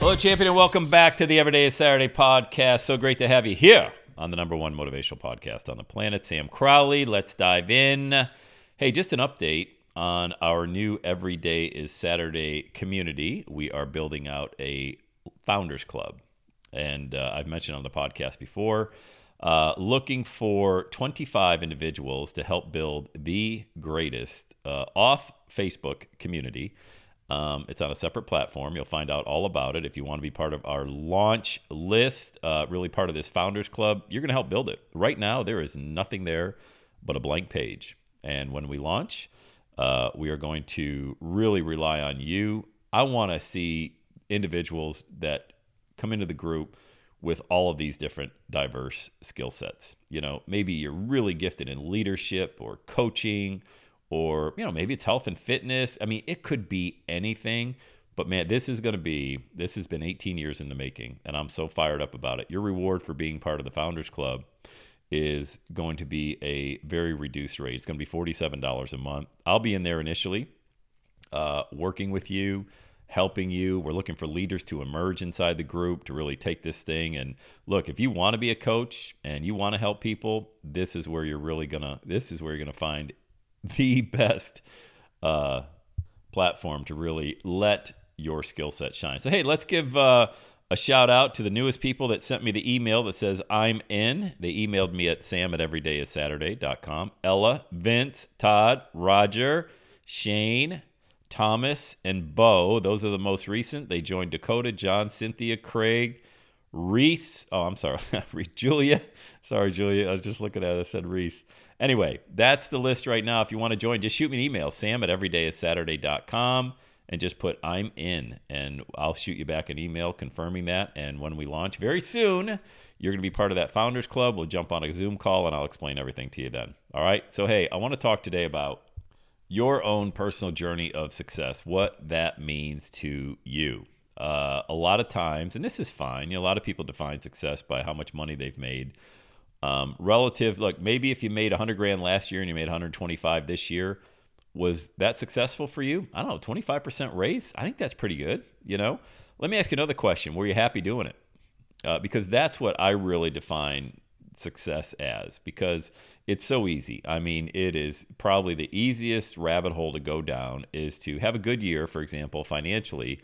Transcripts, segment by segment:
Hello, champion, and welcome back to the Everyday is Saturday podcast. So great to have you here on the number one motivational podcast on the planet, Sam Crowley. Let's dive in. Hey, just an update on our new Everyday is Saturday community. We are building out a founders club. And uh, I've mentioned on the podcast before, uh, looking for 25 individuals to help build the greatest uh, off Facebook community um, it's on a separate platform. You'll find out all about it if you want to be part of our launch list, uh, really part of this Founders Club. You're going to help build it. Right now, there is nothing there but a blank page. And when we launch, uh, we are going to really rely on you. I want to see individuals that come into the group with all of these different diverse skill sets. You know, maybe you're really gifted in leadership or coaching or you know maybe it's health and fitness. I mean it could be anything but man this is going to be this has been 18 years in the making and i'm so fired up about it. Your reward for being part of the founders club is going to be a very reduced rate. It's going to be $47 a month. I'll be in there initially uh, working with you helping you. We're looking for leaders to emerge inside the group to really take this thing. And look if you want to be a coach and you want to help people this is where you're really gonna this is where you're gonna find the best uh, platform to really let your skill set shine. So, hey, let's give uh, a shout out to the newest people that sent me the email that says I'm in. They emailed me at sam at everydayissaturday.com. Ella, Vince, Todd, Roger, Shane, Thomas, and Bo. Those are the most recent. They joined Dakota, John, Cynthia, Craig, Reese. Oh, I'm sorry. Julia. Sorry, Julia. I was just looking at it. I said Reese. Anyway, that's the list right now. If you want to join, just shoot me an email, sam at everydayissaturday.com, and just put I'm in, and I'll shoot you back an email confirming that. And when we launch very soon, you're going to be part of that Founders Club. We'll jump on a Zoom call, and I'll explain everything to you then. All right? So, hey, I want to talk today about your own personal journey of success, what that means to you. Uh, a lot of times, and this is fine, you know, a lot of people define success by how much money they've made um, relative, look, maybe if you made 100 grand last year and you made 125 this year, was that successful for you? I don't know, 25% raise? I think that's pretty good. You know, let me ask you another question. Were you happy doing it? Uh, because that's what I really define success as because it's so easy. I mean, it is probably the easiest rabbit hole to go down is to have a good year, for example, financially,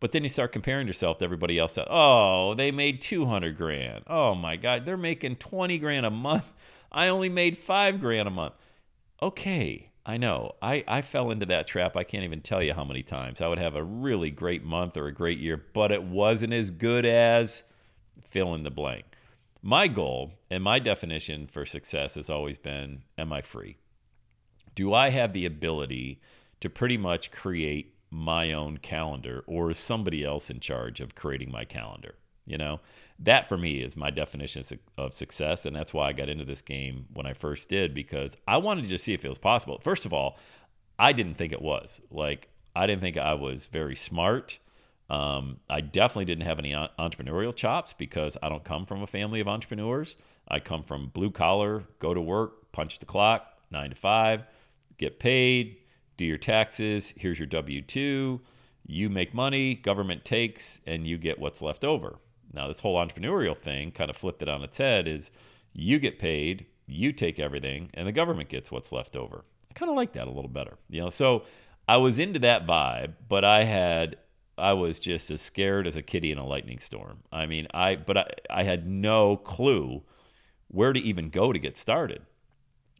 but then you start comparing yourself to everybody else. That, oh, they made 200 grand. Oh my God, they're making 20 grand a month. I only made five grand a month. Okay, I know. I, I fell into that trap. I can't even tell you how many times. I would have a really great month or a great year, but it wasn't as good as fill in the blank. My goal and my definition for success has always been Am I free? Do I have the ability to pretty much create my own calendar or is somebody else in charge of creating my calendar you know? That for me is my definition of success and that's why i got into this game when i first did because i wanted to just see if it was possible. First of all i didn't think it was. Like i didn't think i was very smart. Um, i definitely didn't have any entrepreneurial chops because i don't come from a family of entrepreneurs. I come from blue collar go to work punch the clock nine to five get paid do your taxes. Here's your W 2. You make money, government takes, and you get what's left over. Now, this whole entrepreneurial thing kind of flipped it on its head is you get paid, you take everything, and the government gets what's left over. I kind of like that a little better. You know, so I was into that vibe, but I had I was just as scared as a kitty in a lightning storm. I mean, I but I, I had no clue where to even go to get started.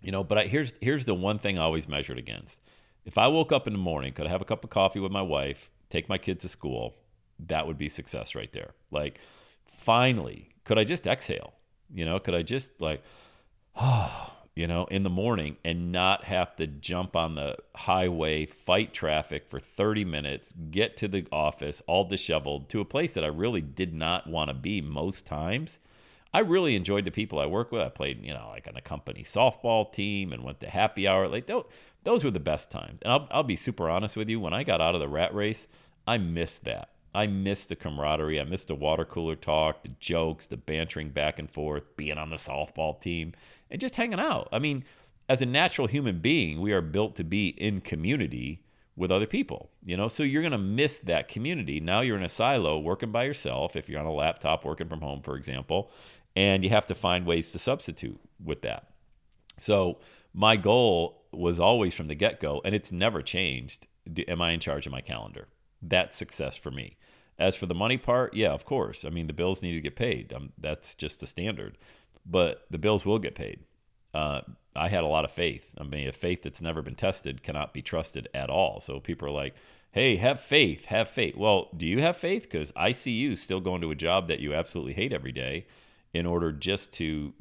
You know, but I, here's here's the one thing I always measured against. If I woke up in the morning, could I have a cup of coffee with my wife, take my kids to school, that would be success right there. Like, finally, could I just exhale? You know, could I just like, oh, you know, in the morning and not have to jump on the highway, fight traffic for 30 minutes, get to the office all disheveled to a place that I really did not want to be most times. I really enjoyed the people I work with. I played, you know, like on a company softball team and went to happy hour. Like those, were the best times. And I'll, I'll be super honest with you. When I got out of the rat race, I missed that. I missed the camaraderie. I missed the water cooler talk, the jokes, the bantering back and forth, being on the softball team and just hanging out. I mean, as a natural human being, we are built to be in community with other people, you know? So you're going to miss that community. Now you're in a silo working by yourself, if you're on a laptop working from home, for example, and you have to find ways to substitute with that. So my goal was always from the get go, and it's never changed. Am I in charge of my calendar? That's success for me. As for the money part, yeah, of course. I mean, the bills need to get paid. Um, that's just the standard but the Bills will get paid. Uh, I had a lot of faith. I mean, a faith that's never been tested cannot be trusted at all. So people are like, hey, have faith, have faith. Well, do you have faith? Because I see you still going to a job that you absolutely hate every day in order just to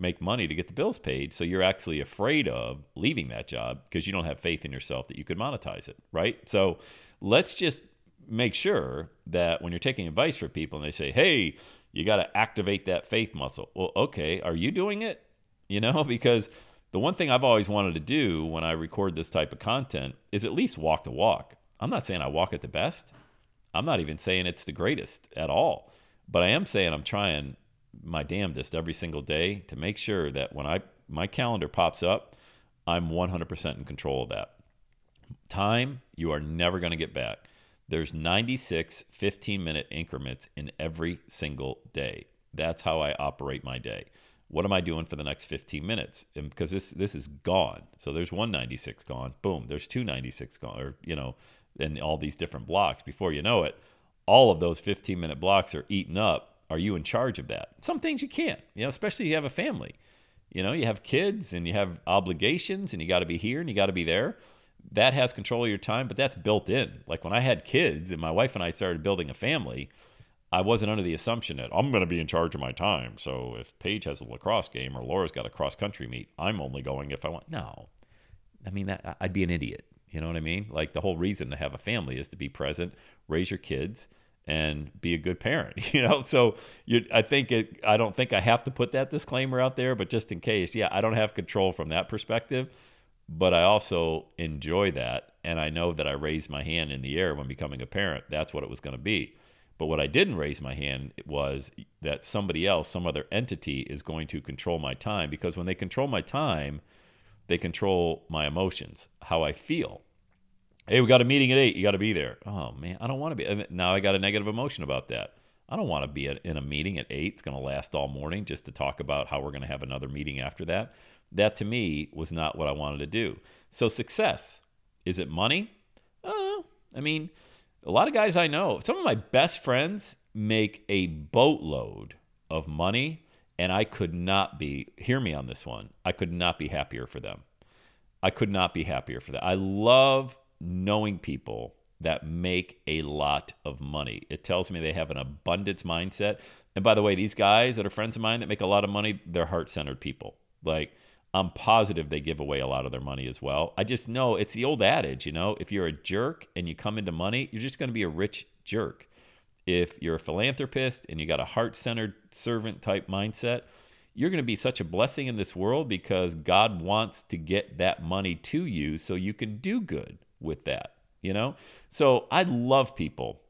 make money to get the bills paid. So you're actually afraid of leaving that job because you don't have faith in yourself that you could monetize it, right? So let's just make sure that when you're taking advice for people and they say, hey, you got to activate that faith muscle. Well, okay, are you doing it? You know, because the one thing I've always wanted to do when I record this type of content is at least walk the walk. I'm not saying I walk it the best. I'm not even saying it's the greatest at all. But I am saying I'm trying my damnedest every single day to make sure that when I my calendar pops up, I'm 100% in control of that. Time you are never going to get back. There's 96 15 minute increments in every single day. That's how I operate my day. What am I doing for the next 15 minutes? And because this this is gone. So there's 196 gone. Boom, there's 296 gone or you know, and all these different blocks. Before you know it, all of those 15 minute blocks are eaten up. Are you in charge of that? Some things you can't, you know, especially if you have a family. You know, you have kids and you have obligations and you got to be here and you got to be there that has control of your time, but that's built in. Like when I had kids and my wife and I started building a family, I wasn't under the assumption that I'm going to be in charge of my time. So if Paige has a lacrosse game or Laura's got a cross country meet, I'm only going if I want. No, I mean that I'd be an idiot. You know what I mean? Like the whole reason to have a family is to be present, raise your kids, and be a good parent. You know, so you, I think it. I don't think I have to put that disclaimer out there, but just in case, yeah, I don't have control from that perspective but I also enjoy that. And I know that I raised my hand in the air when becoming a parent. That's what it was going to be. But what I didn't raise my hand was that somebody else, some other entity, is going to control my time because when they control my time, they control my emotions, how I feel. Hey, we got a meeting at eight. You got to be there. Oh man, I don't want to be. And now I got a negative emotion about that. I don't want to be in a meeting at eight. It's going to last all morning just to talk about how we're going to have another meeting after that. That to me was not what I wanted to do. So, success is it money? Uh, I mean, a lot of guys I know, some of my best friends make a boatload of money, and I could not be, hear me on this one, I could not be happier for them. I could not be happier for that. I love knowing people that make a lot of money. It tells me they have an abundance mindset. And by the way, these guys that are friends of mine that make a lot of money, they're heart centered people. Like, I'm positive they give away a lot of their money as well. I just know it's the old adage, you know, if you're a jerk and you come into money, you're just going to be a rich jerk. If you're a philanthropist and you got a heart centered servant type mindset, you're going to be such a blessing in this world because God wants to get that money to you so you can do good with that, you know? So I love people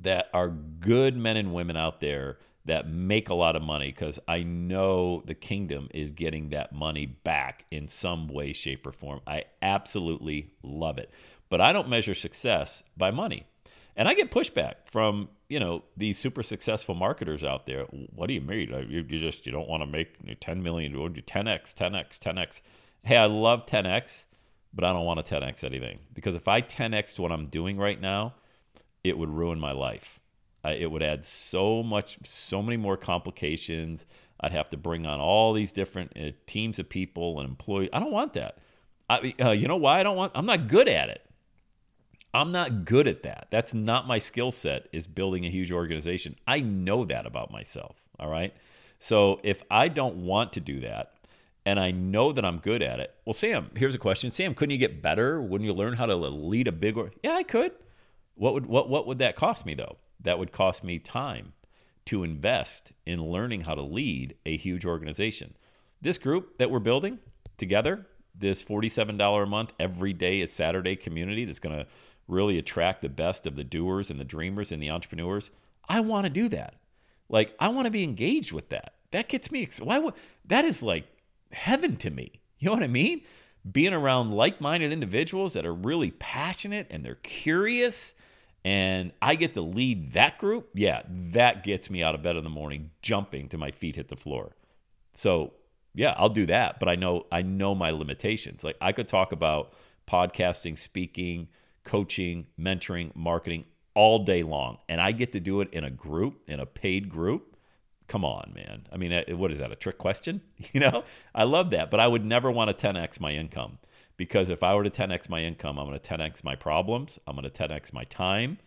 that are good men and women out there that make a lot of money because I know the kingdom is getting that money back in some way, shape, or form. I absolutely love it. But I don't measure success by money. And I get pushback from, you know, these super successful marketers out there. What do you mean? You, just, you don't want to make 10 million, 10x, 10x, 10x. Hey, I love 10x, but I don't want to 10x anything. Because if I 10x what I'm doing right now, it would ruin my life uh, it would add so much, so many more complications. I'd have to bring on all these different uh, teams of people and employees. I don't want that. I, uh, you know why I don't want? I'm not good at it. I'm not good at that. That's not my skill set. Is building a huge organization. I know that about myself. All right. So if I don't want to do that, and I know that I'm good at it, well, Sam, here's a question. Sam, couldn't you get better? Wouldn't you learn how to lead a big? Or yeah, I could. What would what what would that cost me though? That would cost me time to invest in learning how to lead a huge organization. This group that we're building together, this $47 a month every day is Saturday community that's going to really attract the best of the doers and the dreamers and the entrepreneurs. I want to do that. Like I want to be engaged with that. That gets me why would that is like heaven to me. You know what I mean? Being around like-minded individuals that are really passionate and they're curious and I get to lead that group, yeah, that gets me out of bed in the morning, jumping to my feet hit the floor. So yeah, I'll do that, but I know I know my limitations. Like I could talk about podcasting, speaking, coaching, mentoring, marketing all day long, and I get to do it in a group, in a paid group. Come on, man. I mean, what is that? A trick question? You know, I love that, but I would never want to 10x my income because if I were to 10x my income, I'm going to 10x my problems. I'm going to 10x my time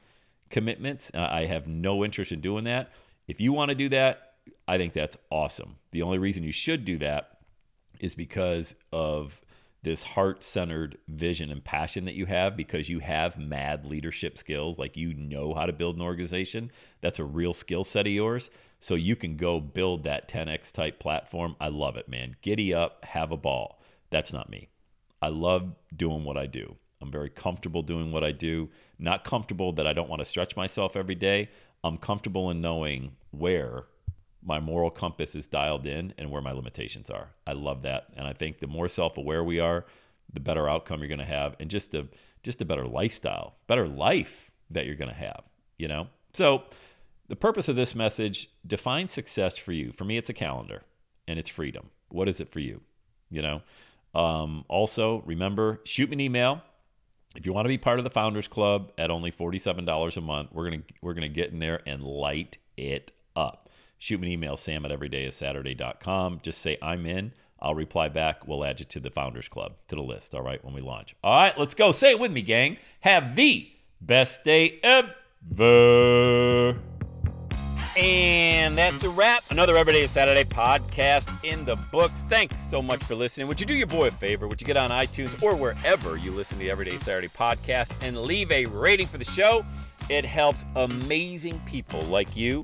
commitments. I have no interest in doing that. If you want to do that, I think that's awesome. The only reason you should do that is because of this heart centered vision and passion that you have because you have mad leadership skills. Like you know how to build an organization. That's a real skill set of yours. So you can go build that 10x type platform. I love it, man. Giddy up, have a ball. That's not me. I love doing what I do. I'm very comfortable doing what I do. Not comfortable that I don't want to stretch myself every day. I'm comfortable in knowing where my moral compass is dialed in and where my limitations are. I love that. And I think the more self-aware we are, the better outcome you're going to have and just a just a better lifestyle, better life that you're going to have, you know? So, the purpose of this message, define success for you. For me it's a calendar and it's freedom. What is it for you? You know? Um, also, remember, shoot me an email if you want to be part of the Founders Club at only $47 a month. We're gonna we're gonna get in there and light it up. Shoot me an email, sam at everydayissaturday.com. Just say I'm in. I'll reply back. We'll add you to the Founders Club, to the list, all right, when we launch. All right, let's go. Say it with me, gang. Have the best day ever. And that's a wrap. Another Everyday Saturday podcast in the books. Thanks so much for listening. Would you do your boy a favor? Would you get on iTunes or wherever you listen to the Everyday Saturday podcast and leave a rating for the show? It helps amazing people like you